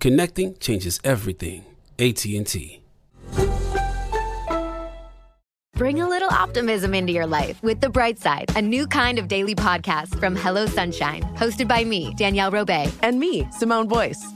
Connecting changes everything. AT&T. Bring a little optimism into your life with The Bright Side, a new kind of daily podcast from Hello Sunshine, hosted by me, Danielle Robay, and me, Simone Boyce.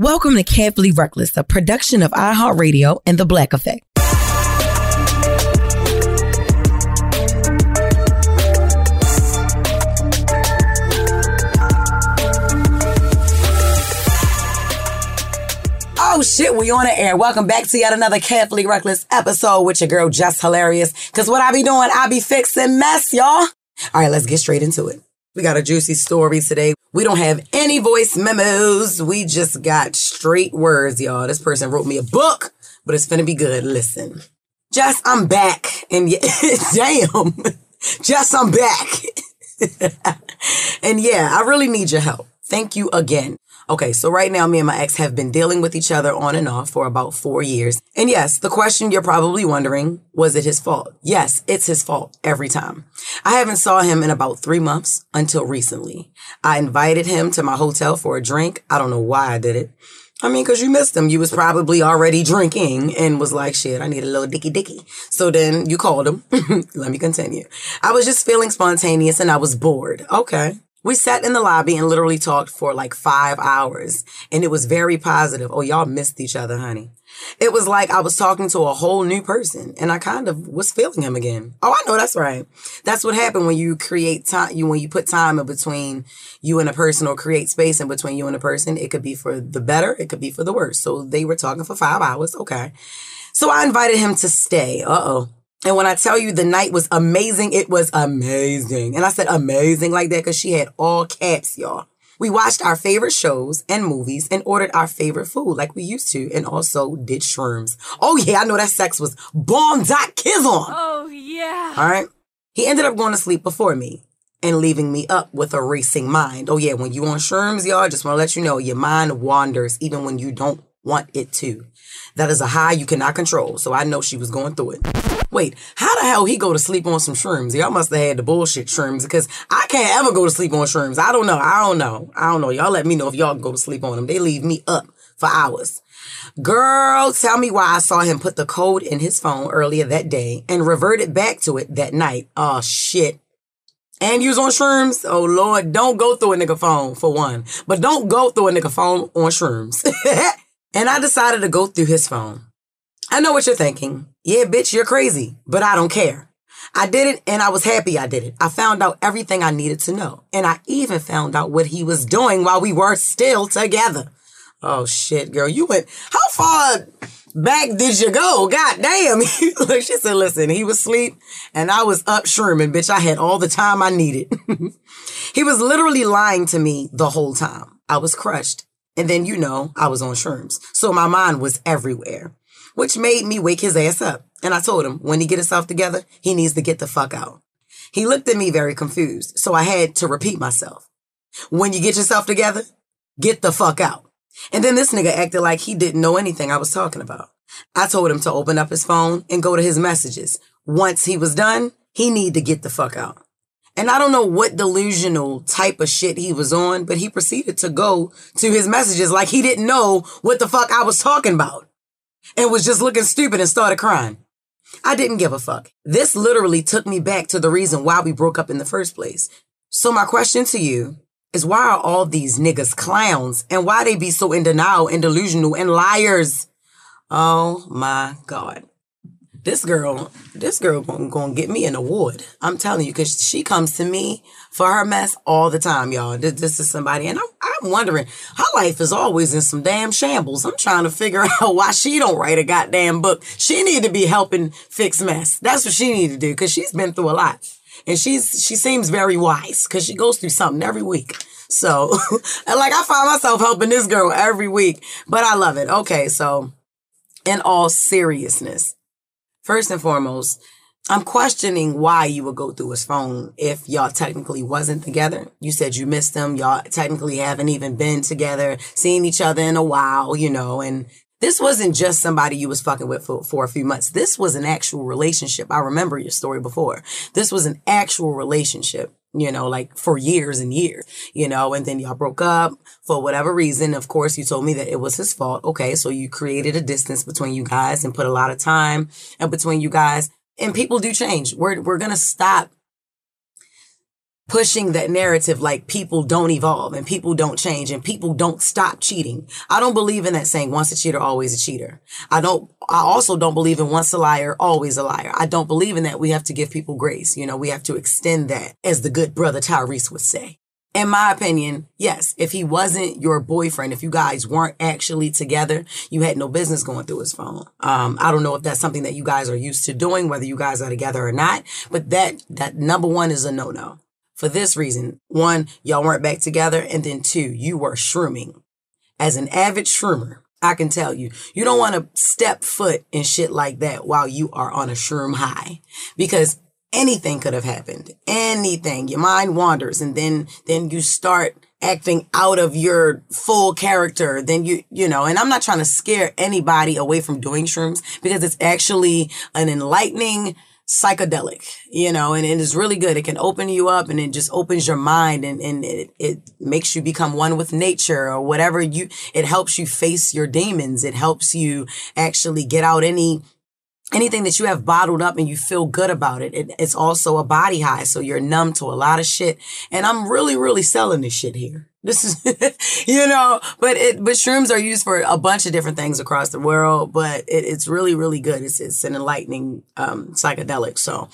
Welcome to Carefully Reckless, a production of iHeartRadio and The Black Effect. Oh shit, we on the air. Welcome back to yet another Carefully Reckless episode with your girl Jess Hilarious. Cause what I be doing, I be fixing mess, y'all. All right, let's get straight into it. We got a juicy story today. We don't have any voice memos. We just got straight words, y'all. This person wrote me a book, but it's gonna be good. Listen. Jess, I'm back. And yeah, damn. Jess, I'm back. and yeah, I really need your help. Thank you again. Okay, so right now, me and my ex have been dealing with each other on and off for about four years. And yes, the question you're probably wondering, was it his fault? Yes, it's his fault every time. I haven't saw him in about three months until recently. I invited him to my hotel for a drink. I don't know why I did it. I mean, cause you missed him. You was probably already drinking and was like, shit, I need a little dicky dicky. So then you called him. Let me continue. I was just feeling spontaneous and I was bored. Okay. We sat in the lobby and literally talked for like five hours and it was very positive. Oh, y'all missed each other, honey. It was like I was talking to a whole new person and I kind of was feeling him again. Oh, I know that's right. That's what happened when you create time, you, when you put time in between you and a person or create space in between you and a person. It could be for the better. It could be for the worse. So they were talking for five hours. Okay. So I invited him to stay. Uh oh. And when I tell you the night was amazing, it was amazing. And I said amazing like that because she had all caps, y'all. We watched our favorite shows and movies and ordered our favorite food like we used to and also did shrooms. Oh yeah, I know that sex was bomb dot kiss on. Oh yeah. All right. He ended up going to sleep before me and leaving me up with a racing mind. Oh yeah, when you on shrooms, y'all, just want to let you know your mind wanders even when you don't want it to. That is a high you cannot control. So I know she was going through it. Wait, how the hell he go to sleep on some shrooms? Y'all must have had the bullshit shrooms because I can't ever go to sleep on shrooms. I don't know. I don't know. I don't know. Y'all let me know if y'all go to sleep on them. They leave me up for hours. Girl, tell me why I saw him put the code in his phone earlier that day and reverted back to it that night. Oh shit. and you was on shrooms, oh Lord, don't go through a nigga phone for one. But don't go through a nigga phone on shrooms. and I decided to go through his phone. I know what you're thinking. Yeah, bitch, you're crazy, but I don't care. I did it and I was happy I did it. I found out everything I needed to know. And I even found out what he was doing while we were still together. Oh shit, girl, you went, how far back did you go? God damn. Look, she said, listen, he was asleep and I was up shrooming, bitch. I had all the time I needed. he was literally lying to me the whole time. I was crushed. And then, you know, I was on shrooms. So my mind was everywhere, which made me wake his ass up. And I told him when he get himself together, he needs to get the fuck out. He looked at me very confused. So I had to repeat myself. When you get yourself together, get the fuck out. And then this nigga acted like he didn't know anything I was talking about. I told him to open up his phone and go to his messages. Once he was done, he need to get the fuck out. And I don't know what delusional type of shit he was on, but he proceeded to go to his messages like he didn't know what the fuck I was talking about and was just looking stupid and started crying. I didn't give a fuck. This literally took me back to the reason why we broke up in the first place. So my question to you is why are all these niggas clowns and why they be so in denial and delusional and liars? Oh my God. This girl, this girl gonna, gonna get me an award. I'm telling you, cause she comes to me for her mess all the time, y'all. This, this is somebody, and I'm, I'm wondering, her life is always in some damn shambles. I'm trying to figure out why she don't write a goddamn book. She need to be helping fix mess. That's what she need to do, cause she's been through a lot. And she's, she seems very wise, cause she goes through something every week. So, like, I find myself helping this girl every week, but I love it. Okay, so in all seriousness, first and foremost, I'm questioning why you would go through his phone if y'all technically wasn't together. You said you missed him. Y'all technically haven't even been together, seen each other in a while, you know, and this wasn't just somebody you was fucking with for, for a few months. This was an actual relationship. I remember your story before. This was an actual relationship you know, like for years and years, you know, and then y'all broke up for whatever reason. Of course, you told me that it was his fault. Okay. So you created a distance between you guys and put a lot of time and between you guys. And people do change. We're, we're going to stop pushing that narrative like people don't evolve and people don't change and people don't stop cheating. I don't believe in that saying once a cheater, always a cheater. I don't, I also don't believe in once a liar, always a liar. I don't believe in that. We have to give people grace. You know, we have to extend that as the good brother Tyrese would say. In my opinion, yes, if he wasn't your boyfriend, if you guys weren't actually together, you had no business going through his phone. Um, I don't know if that's something that you guys are used to doing, whether you guys are together or not, but that, that number one is a no-no for this reason. One, y'all weren't back together. And then two, you were shrooming. As an avid shroomer, I can tell you, you don't want to step foot in shit like that while you are on a shroom high because anything could have happened. Anything. Your mind wanders and then, then you start acting out of your full character. Then you, you know, and I'm not trying to scare anybody away from doing shrooms because it's actually an enlightening, psychedelic, you know, and it is really good. It can open you up and it just opens your mind and, and it, it makes you become one with nature or whatever you, it helps you face your demons. It helps you actually get out any anything that you have bottled up and you feel good about it, it, it's also a body high. So you're numb to a lot of shit. And I'm really, really selling this shit here. This is, you know, but it, but shrooms are used for a bunch of different things across the world, but it, it's really, really good. It's, it's an enlightening, um, psychedelic. So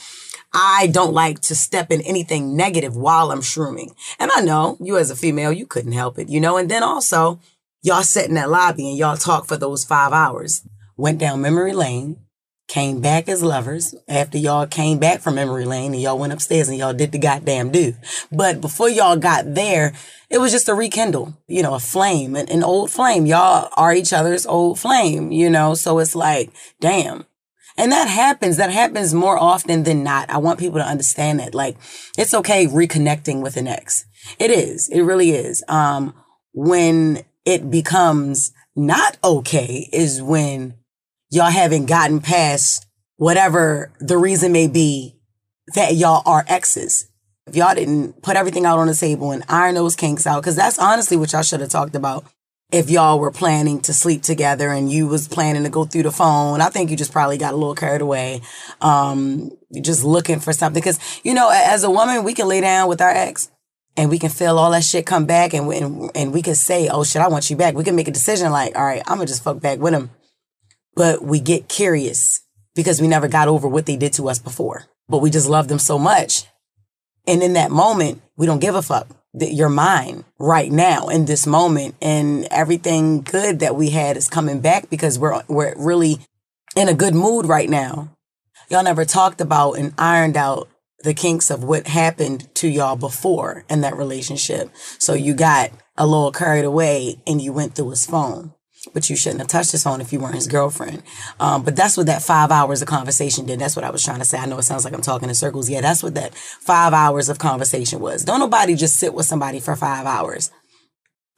I don't like to step in anything negative while I'm shrooming. And I know you as a female, you couldn't help it, you know, and then also y'all sit in that lobby and y'all talk for those five hours, went down memory lane, came back as lovers after y'all came back from memory lane and y'all went upstairs and y'all did the goddamn do. But before y'all got there, it was just a rekindle, you know, a flame, an, an old flame. Y'all are each other's old flame, you know, so it's like, damn. And that happens. That happens more often than not. I want people to understand that. Like, it's okay reconnecting with an ex. It is. It really is. Um, when it becomes not okay is when y'all haven't gotten past whatever the reason may be that y'all are exes. If y'all didn't put everything out on the table and iron those kinks out, because that's honestly what y'all should have talked about if y'all were planning to sleep together and you was planning to go through the phone. I think you just probably got a little carried away. Um, just looking for something. Cause, you know, as a woman, we can lay down with our ex and we can feel all that shit come back and, and, and we can say, oh shit, I want you back. We can make a decision like, all right, I'm gonna just fuck back with him. But we get curious because we never got over what they did to us before. But we just love them so much. And in that moment, we don't give a fuck that you're mine right now in this moment. And everything good that we had is coming back because we're, we're really in a good mood right now. Y'all never talked about and ironed out the kinks of what happened to y'all before in that relationship. So you got a little carried away and you went through his phone but you shouldn't have touched his phone if you weren't his girlfriend. Um, but that's what that five hours of conversation did. That's what I was trying to say. I know it sounds like I'm talking in circles. Yeah, that's what that five hours of conversation was. Don't nobody just sit with somebody for five hours.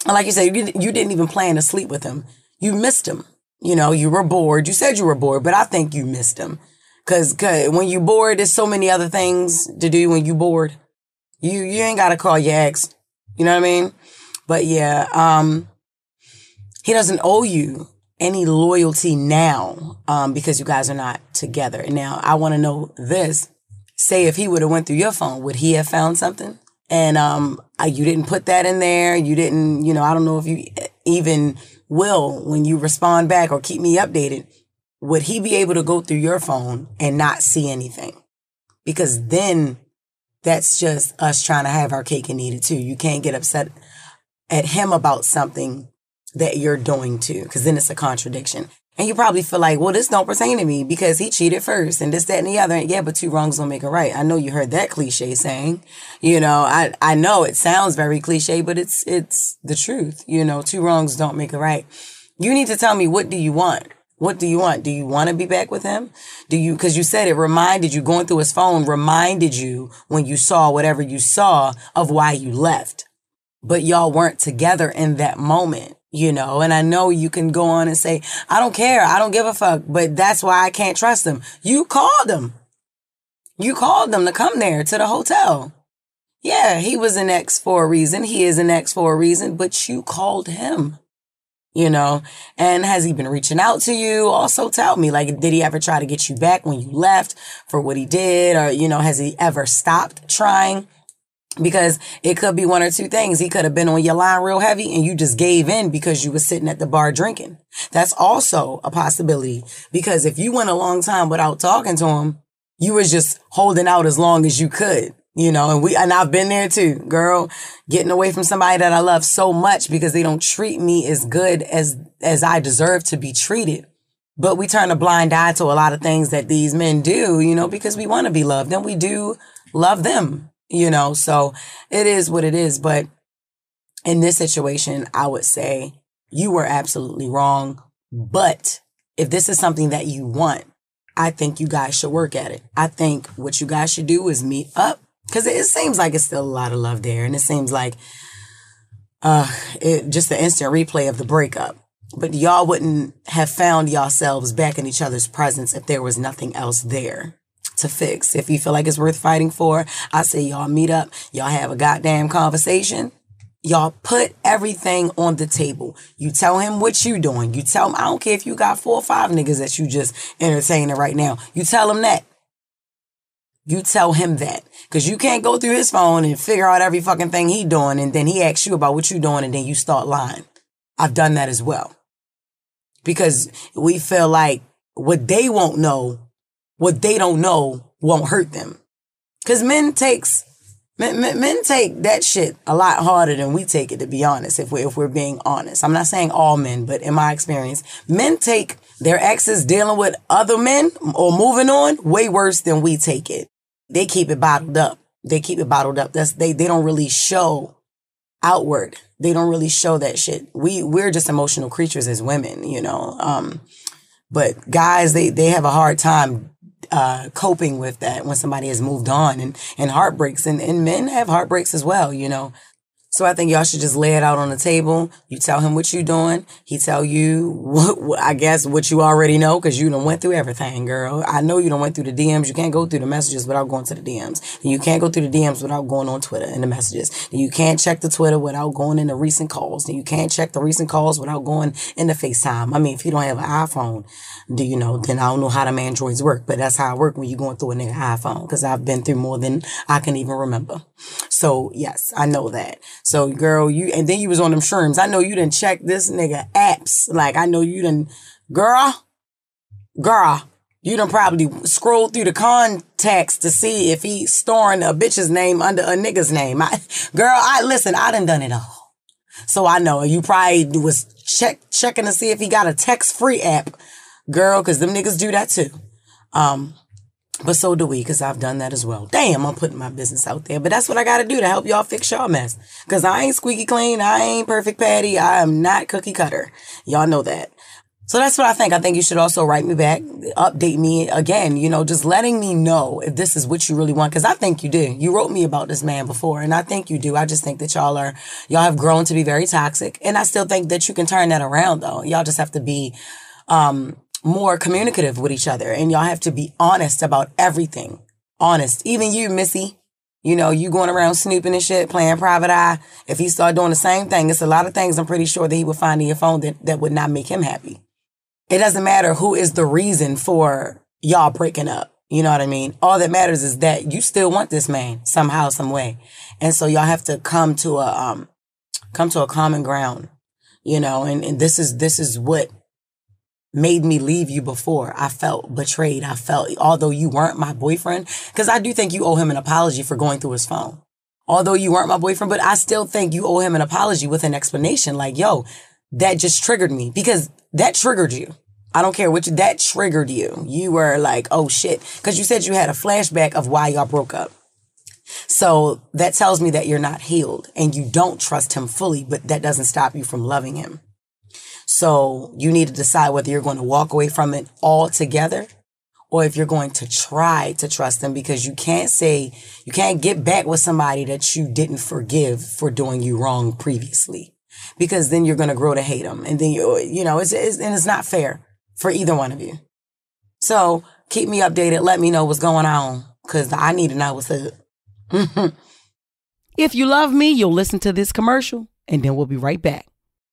And like you said, you, didn't even plan to sleep with him. You missed him. You know, you were bored. You said you were bored, but I think you missed him. Cause, cause when you bored, there's so many other things to do when you bored. You, you ain't got to call your ex. You know what I mean? But yeah, um, he doesn't owe you any loyalty now um, because you guys are not together. Now, I want to know this. Say if he would have went through your phone, would he have found something? And um, you didn't put that in there. You didn't, you know, I don't know if you even will when you respond back or keep me updated. Would he be able to go through your phone and not see anything? Because then that's just us trying to have our cake and eat it too. You can't get upset at him about something that you're doing too, because then it's a contradiction. And you probably feel like, well, this don't pertain to me because he cheated first and this, that, and the other. And yeah, but two wrongs don't make a right. I know you heard that cliche saying, you know, I, I know it sounds very cliche, but it's, it's the truth. You know, two wrongs don't make a right. You need to tell me, what do you want? What do you want? Do you want to be back with him? Do you, cause you said it reminded you going through his phone reminded you when you saw whatever you saw of why you left, but y'all weren't together in that moment you know, and I know you can go on and say, I don't care. I don't give a fuck, but that's why I can't trust them. You called them. You called them to come there to the hotel. Yeah, he was an ex for a reason. He is an ex for a reason, but you called him, you know, and has he been reaching out to you? Also tell me, like, did he ever try to get you back when you left for what he did? Or, you know, has he ever stopped trying? Because it could be one or two things. He could have been on your line real heavy and you just gave in because you were sitting at the bar drinking. That's also a possibility because if you went a long time without talking to him, you was just holding out as long as you could, you know, and we, and I've been there too, girl, getting away from somebody that I love so much because they don't treat me as good as, as I deserve to be treated. But we turn a blind eye to a lot of things that these men do, you know, because we want to be loved and we do love them you know, so it is what it is. But in this situation, I would say you were absolutely wrong. But if this is something that you want, I think you guys should work at it. I think what you guys should do is meet up because it, seems like it's still a lot of love there. And it seems like, uh, it, just the instant replay of the breakup. But y'all wouldn't have found yourselves back in each other's presence if there was nothing else there to fix. If you feel like it's worth fighting for, I say y'all meet up, y'all have a goddamn conversation. Y'all put everything on the table. You tell him what you doing. You tell him, I don't care if you got four or five niggas that you just entertaining right now. You tell him that. You tell him that. Cause you can't go through his phone and figure out every fucking thing he doing and then he asks you about what you doing and then you start lying. I've done that as well. Because we feel like what they won't know what they don't know won't hurt them. Cause men takes, men, men, men, take that shit a lot harder than we take it, to be honest, if we're, if we're being honest. I'm not saying all men, but in my experience, men take their exes dealing with other men or moving on way worse than we take it. They keep it bottled up. They keep it bottled up. That's, they, they don't really show outward. They don't really show that shit. We, we're just emotional creatures as women, you know? Um, but guys, they, they have a hard time uh, coping with that when somebody has moved on and, and heartbreaks and, and men have heartbreaks as well, you know. So I think y'all should just lay it out on the table. You tell him what you're doing. He tell you what, I guess what you already know because you done went through everything, girl. I know you done went through the DMs. You can't go through the messages without going to the DMs. And you can't go through the DMs without going on Twitter and the messages. And you can't check the Twitter without going into recent calls. And you can't check the recent calls without going into FaceTime. I mean, if you don't have an iPhone, do you know, then I don't know how them Androids work, but that's how it work when you're going through a nigga iPhone because I've been through more than I can even remember. So yes, I know that. So girl, you and then you was on them shrooms. I know you didn't check this nigga apps. Like I know you didn't, girl, girl. You done probably scroll through the contacts to see if he's storing a bitch's name under a nigga's name. I, girl, I listen. I done done it all, so I know you probably was check checking to see if he got a text free app, girl, because them niggas do that too. Um, but so do we, because I've done that as well. Damn, I'm putting my business out there. But that's what I got to do to help y'all fix y'all mess. Because I ain't squeaky clean. I ain't perfect patty. I am not cookie cutter. Y'all know that. So that's what I think. I think you should also write me back, update me again, you know, just letting me know if this is what you really want. Cause I think you do. You wrote me about this man before and I think you do. I just think that y'all are, y'all have grown to be very toxic. And I still think that you can turn that around though. Y'all just have to be, um, more communicative with each other and y'all have to be honest about everything. Honest. Even you, Missy. You know, you going around snooping and shit, playing private eye. If he start doing the same thing, it's a lot of things I'm pretty sure that he would find in your phone that, that would not make him happy. It doesn't matter who is the reason for y'all breaking up. You know what I mean? All that matters is that you still want this man somehow, some way. And so y'all have to come to a, um, come to a common ground, you know, and, and this is, this is what made me leave you before. I felt betrayed. I felt, although you weren't my boyfriend, because I do think you owe him an apology for going through his phone. Although you weren't my boyfriend, but I still think you owe him an apology with an explanation like, yo, that just triggered me because that triggered you. I don't care which, that triggered you. You were like, oh shit. Cause you said you had a flashback of why y'all broke up. So that tells me that you're not healed and you don't trust him fully, but that doesn't stop you from loving him. So you need to decide whether you're going to walk away from it altogether or if you're going to try to trust them because you can't say, you can't get back with somebody that you didn't forgive for doing you wrong previously because then you're going to grow to hate them. And then you, you know, it's, it's, and it's not fair for either one of you. So keep me updated. Let me know what's going on because I need to know what's up. if you love me, you'll listen to this commercial and then we'll be right back.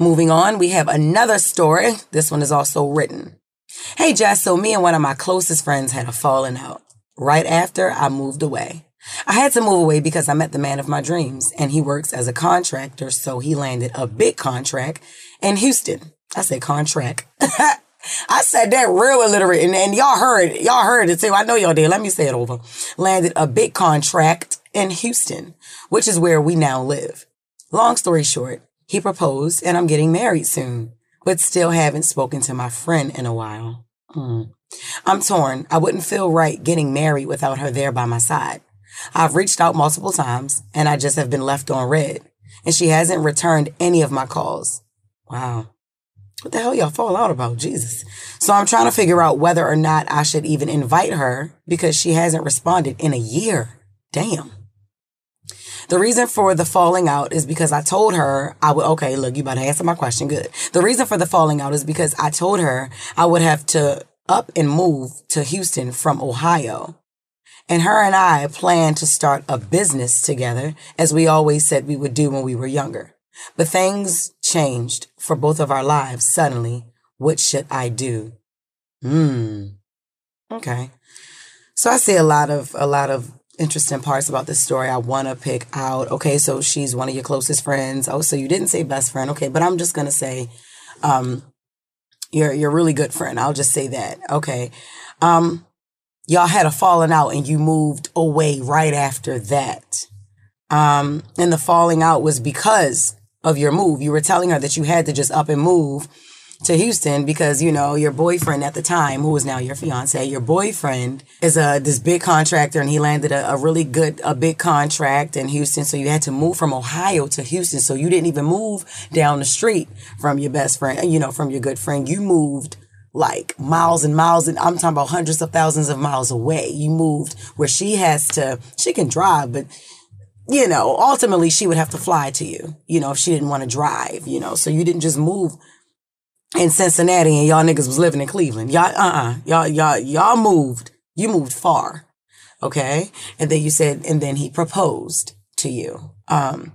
Moving on, we have another story. This one is also written. Hey, Jess, so me and one of my closest friends had a falling out right after I moved away. I had to move away because I met the man of my dreams and he works as a contractor, so he landed a big contract in Houston. I said contract. I said that real illiterate and, and y'all heard, y'all heard it too. I know y'all did. Let me say it over. Landed a big contract in Houston, which is where we now live. Long story short, he proposed and I'm getting married soon, but still haven't spoken to my friend in a while. Hmm. I'm torn. I wouldn't feel right getting married without her there by my side. I've reached out multiple times and I just have been left on read. And she hasn't returned any of my calls. Wow. What the hell y'all fall out about? Jesus. So I'm trying to figure out whether or not I should even invite her because she hasn't responded in a year. Damn. The reason for the falling out is because I told her I would, okay, look, you better answer my question. Good. The reason for the falling out is because I told her I would have to up and move to Houston from Ohio. And her and I planned to start a business together, as we always said we would do when we were younger. But things changed for both of our lives suddenly. What should I do? Hmm. Okay. So I see a lot of, a lot of interesting parts about this story I want to pick out. Okay, so she's one of your closest friends. Oh, so you didn't say best friend. Okay, but I'm just going to say um you're you're a really good friend. I'll just say that. Okay. Um y'all had a falling out and you moved away right after that. Um and the falling out was because of your move. You were telling her that you had to just up and move to Houston because you know your boyfriend at the time, who is now your fiance, your boyfriend is a this big contractor, and he landed a, a really good a big contract in Houston. So you had to move from Ohio to Houston. So you didn't even move down the street from your best friend, you know, from your good friend. You moved like miles and miles, and I'm talking about hundreds of thousands of miles away. You moved where she has to. She can drive, but you know, ultimately she would have to fly to you, you know, if she didn't want to drive, you know. So you didn't just move in Cincinnati and y'all niggas was living in Cleveland. Y'all, uh-uh. Y'all, y'all, y'all moved. You moved far. Okay. And then you said, and then he proposed to you. Um,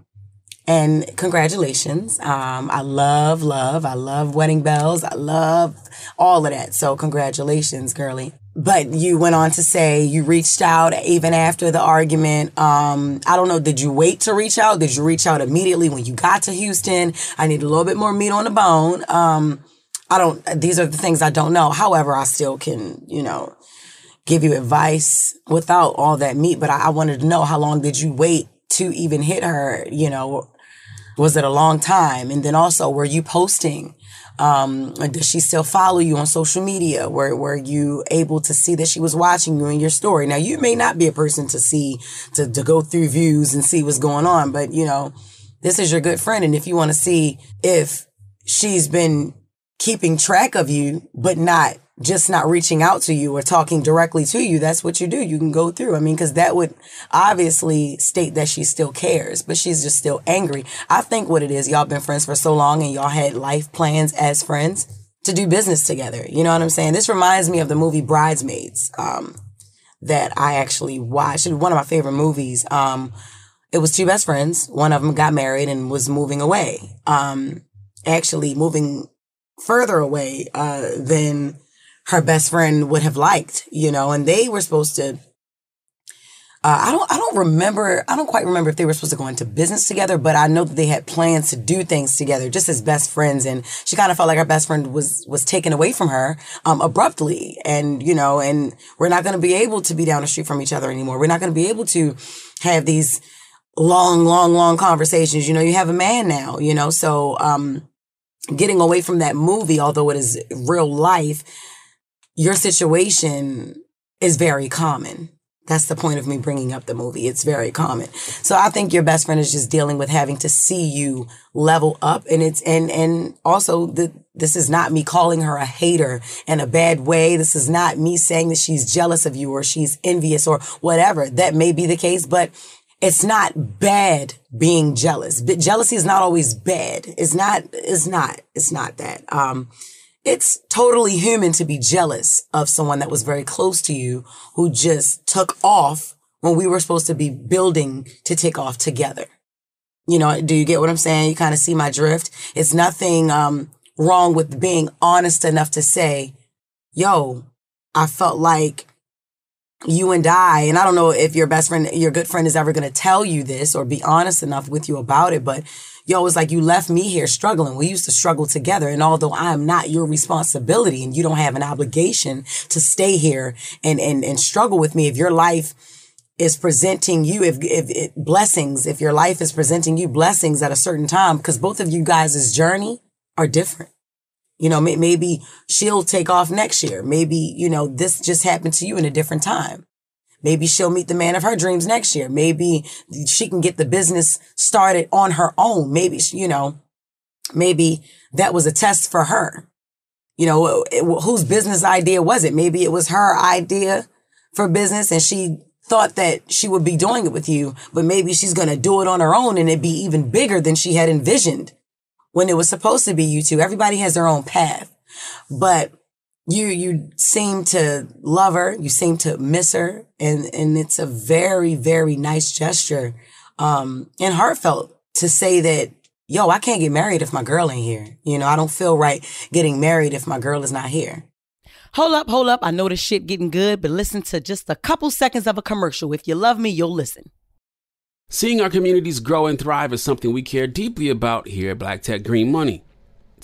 and congratulations. Um, I love, love, I love wedding bells. I love all of that. So congratulations, girly. But you went on to say you reached out even after the argument. Um, I don't know. Did you wait to reach out? Did you reach out immediately when you got to Houston? I need a little bit more meat on the bone. Um, I don't, these are the things I don't know. However, I still can, you know, give you advice without all that meat. But I, I wanted to know how long did you wait to even hit her? You know, was it a long time? And then also, were you posting? Um, does she still follow you on social media? Were, were you able to see that she was watching you in your story? Now, you may not be a person to see, to, to go through views and see what's going on, but you know, this is your good friend. And if you want to see if she's been keeping track of you, but not just not reaching out to you or talking directly to you, that's what you do. You can go through. I mean, because that would obviously state that she still cares, but she's just still angry. I think what it is, y'all been friends for so long and y'all had life plans as friends to do business together. You know what I'm saying? This reminds me of the movie Bridesmaids um, that I actually watched. One of my favorite movies. Um, it was two best friends. One of them got married and was moving away. Um, actually moving further away uh, than her best friend would have liked, you know, and they were supposed to uh, I don't I don't remember I don't quite remember if they were supposed to go into business together, but I know that they had plans to do things together just as best friends and she kind of felt like her best friend was was taken away from her um, abruptly and you know and we're not going to be able to be down the street from each other anymore. We're not going to be able to have these long long long conversations. You know, you have a man now, you know, so um getting away from that movie although it is real life your situation is very common. That's the point of me bringing up the movie. It's very common. So I think your best friend is just dealing with having to see you level up. And it's, and, and also the, this is not me calling her a hater in a bad way. This is not me saying that she's jealous of you or she's envious or whatever. That may be the case, but it's not bad being jealous. But jealousy is not always bad. It's not, it's not, it's not that. Um, it's totally human to be jealous of someone that was very close to you who just took off when we were supposed to be building to take off together. You know, do you get what I'm saying? You kind of see my drift. It's nothing um, wrong with being honest enough to say, yo, I felt like you and I, and I don't know if your best friend, your good friend is ever going to tell you this or be honest enough with you about it, but yo, it's like you left me here struggling. We used to struggle together. And although I'm not your responsibility and you don't have an obligation to stay here and, and, and struggle with me, if your life is presenting you, if, if, if blessings, if your life is presenting you blessings at a certain time, because both of you guys' journey are different. You know, maybe she'll take off next year. Maybe, you know, this just happened to you in a different time. Maybe she'll meet the man of her dreams next year. Maybe she can get the business started on her own. Maybe, you know, maybe that was a test for her. You know, whose business idea was it? Maybe it was her idea for business and she thought that she would be doing it with you, but maybe she's going to do it on her own and it'd be even bigger than she had envisioned when it was supposed to be you two. Everybody has their own path, but you you seem to love her you seem to miss her and and it's a very very nice gesture um and heartfelt to say that yo i can't get married if my girl ain't here. You know i don't feel right getting married if my girl is not here. Hold up hold up. I know this shit getting good but listen to just a couple seconds of a commercial. If you love me you'll listen. Seeing our communities grow and thrive is something we care deeply about here at black tech green money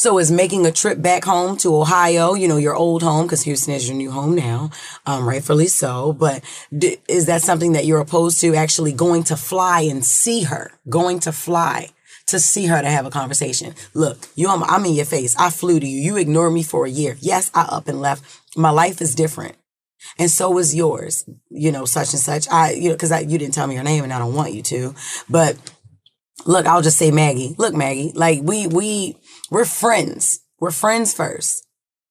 So is making a trip back home to Ohio, you know, your old home, because Houston is your new home now, um, rightfully so. But d- is that something that you're opposed to actually going to fly and see her, going to fly to see her to have a conversation? Look, you, I'm, I'm in your face. I flew to you. You ignored me for a year. Yes, I up and left. My life is different. And so is yours, you know, such and such. I, you know, cause I, you didn't tell me your name and I don't want you to, but look, I'll just say Maggie. Look, Maggie, like we, we, we're friends. We're friends first.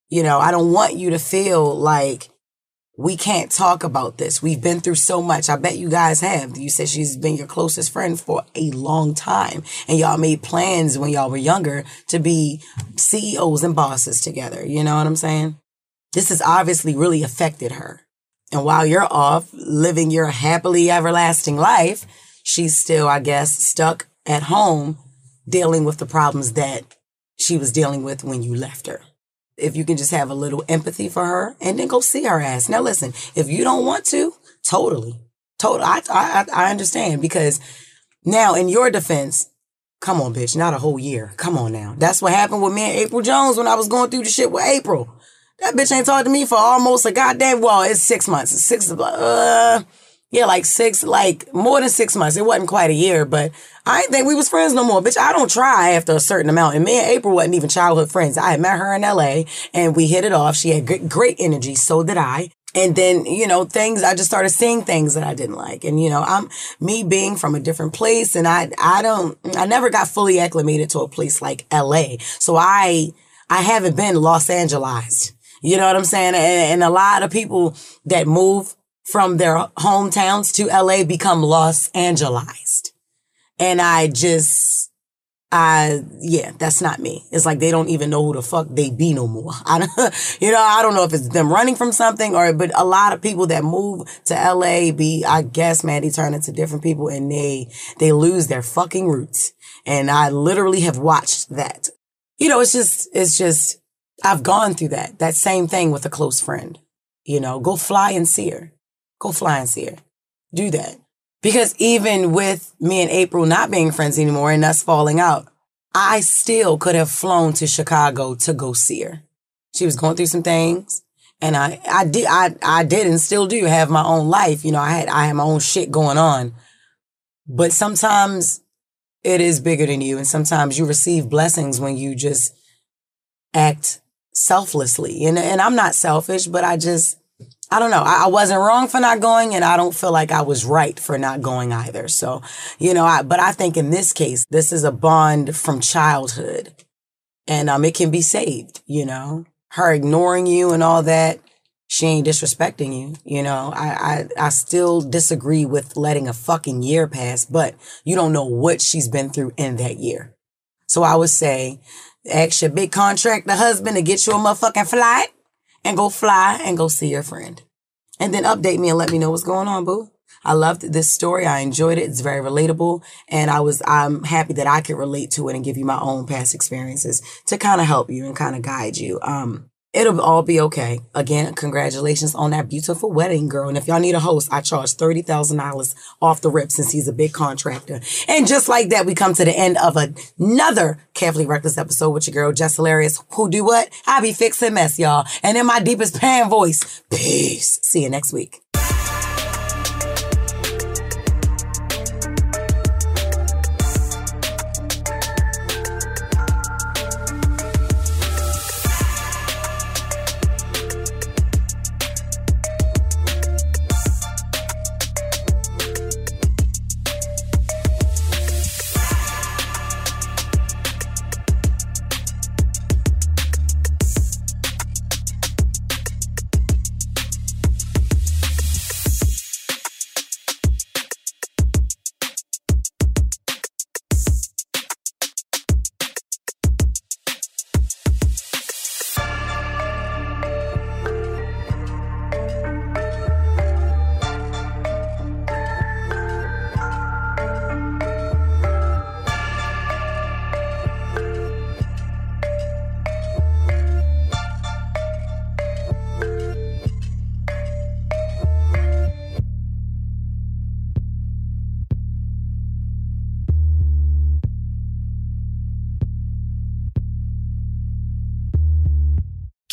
You know, I don't want you to feel like we can't talk about this. We've been through so much. I bet you guys have. You said she's been your closest friend for a long time and y'all made plans when y'all were younger to be CEOs and bosses together. You know what I'm saying? This has obviously really affected her. And while you're off living your happily everlasting life, she's still, I guess, stuck at home dealing with the problems that she was dealing with when you left her. If you can just have a little empathy for her and then go see her ass. Now, listen, if you don't want to, totally, totally, I, I, I understand because now in your defense, come on, bitch, not a whole year. Come on now. That's what happened with me and April Jones when I was going through the shit with April. That bitch ain't talked to me for almost a goddamn, well, it's six months. It's six, uh, yeah, like six, like more than six months. It wasn't quite a year, but I think we was friends no more. Bitch, I don't try after a certain amount. And me and April wasn't even childhood friends. I had met her in LA and we hit it off. She had great, great energy. So did I. And then, you know, things, I just started seeing things that I didn't like. And, you know, I'm me being from a different place and I, I don't, I never got fully acclimated to a place like LA. So I, I haven't been Los Angelized. You know what I'm saying? And, and a lot of people that move from their hometowns to LA become Los Angelized. And I just, I, yeah, that's not me. It's like they don't even know who the fuck they be no more. I don't, you know, I don't know if it's them running from something or, but a lot of people that move to LA be, I guess, man, they turn into different people and they, they lose their fucking roots. And I literally have watched that. You know, it's just, it's just, I've gone through that, that same thing with a close friend. You know, go fly and see her. Go fly and see her. Do that. Because even with me and April not being friends anymore and us falling out, I still could have flown to Chicago to go see her. She was going through some things and I, I did, I, I did and still do have my own life. You know, I had, I had my own shit going on, but sometimes it is bigger than you. And sometimes you receive blessings when you just act selflessly. And, and I'm not selfish, but I just, I don't know. I, I, wasn't wrong for not going, and I don't feel like I was right for not going either. So, you know, I, but I think in this case, this is a bond from childhood, and um, it can be saved. You know, her ignoring you and all that, she ain't disrespecting you. You know, I, I, I still disagree with letting a fucking year pass, but you don't know what she's been through in that year. So I would say, ask your big contract, the husband, to get you a motherfucking flight and go fly and go see your friend. And then update me and let me know what's going on, boo. I loved this story. I enjoyed it. It's very relatable. And I was, I'm happy that I could relate to it and give you my own past experiences to kind of help you and kind of guide you. Um, It'll all be okay. Again, congratulations on that beautiful wedding, girl. And if y'all need a host, I charge $30,000 off the rip since he's a big contractor. And just like that, we come to the end of another Carefully Reckless episode with your girl, Jess Hilarious. Who do what? I be fixing mess, y'all. And in my deepest pan voice, peace. See you next week.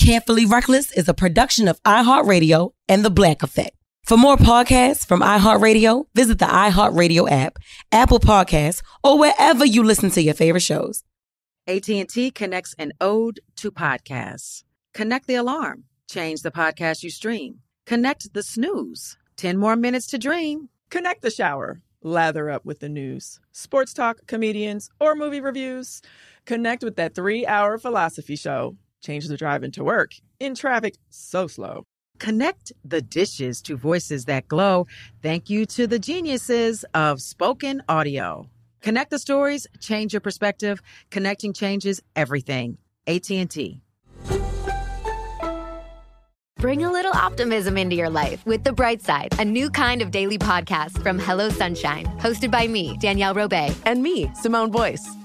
Carefully Reckless is a production of iHeartRadio and The Black Effect. For more podcasts from iHeartRadio, visit the iHeartRadio app, Apple Podcasts, or wherever you listen to your favorite shows. AT&T connects an ode to podcasts. Connect the alarm. Change the podcast you stream. Connect the snooze. 10 more minutes to dream. Connect the shower. Lather up with the news, sports talk, comedians, or movie reviews. Connect with that three hour philosophy show Change the drive into work in traffic so slow. Connect the dishes to voices that glow. Thank you to the geniuses of spoken audio. Connect the stories, change your perspective. Connecting changes everything. AT&T. Bring a little optimism into your life with The Bright Side, a new kind of daily podcast from Hello Sunshine, hosted by me, Danielle Robay, and me, Simone Boyce.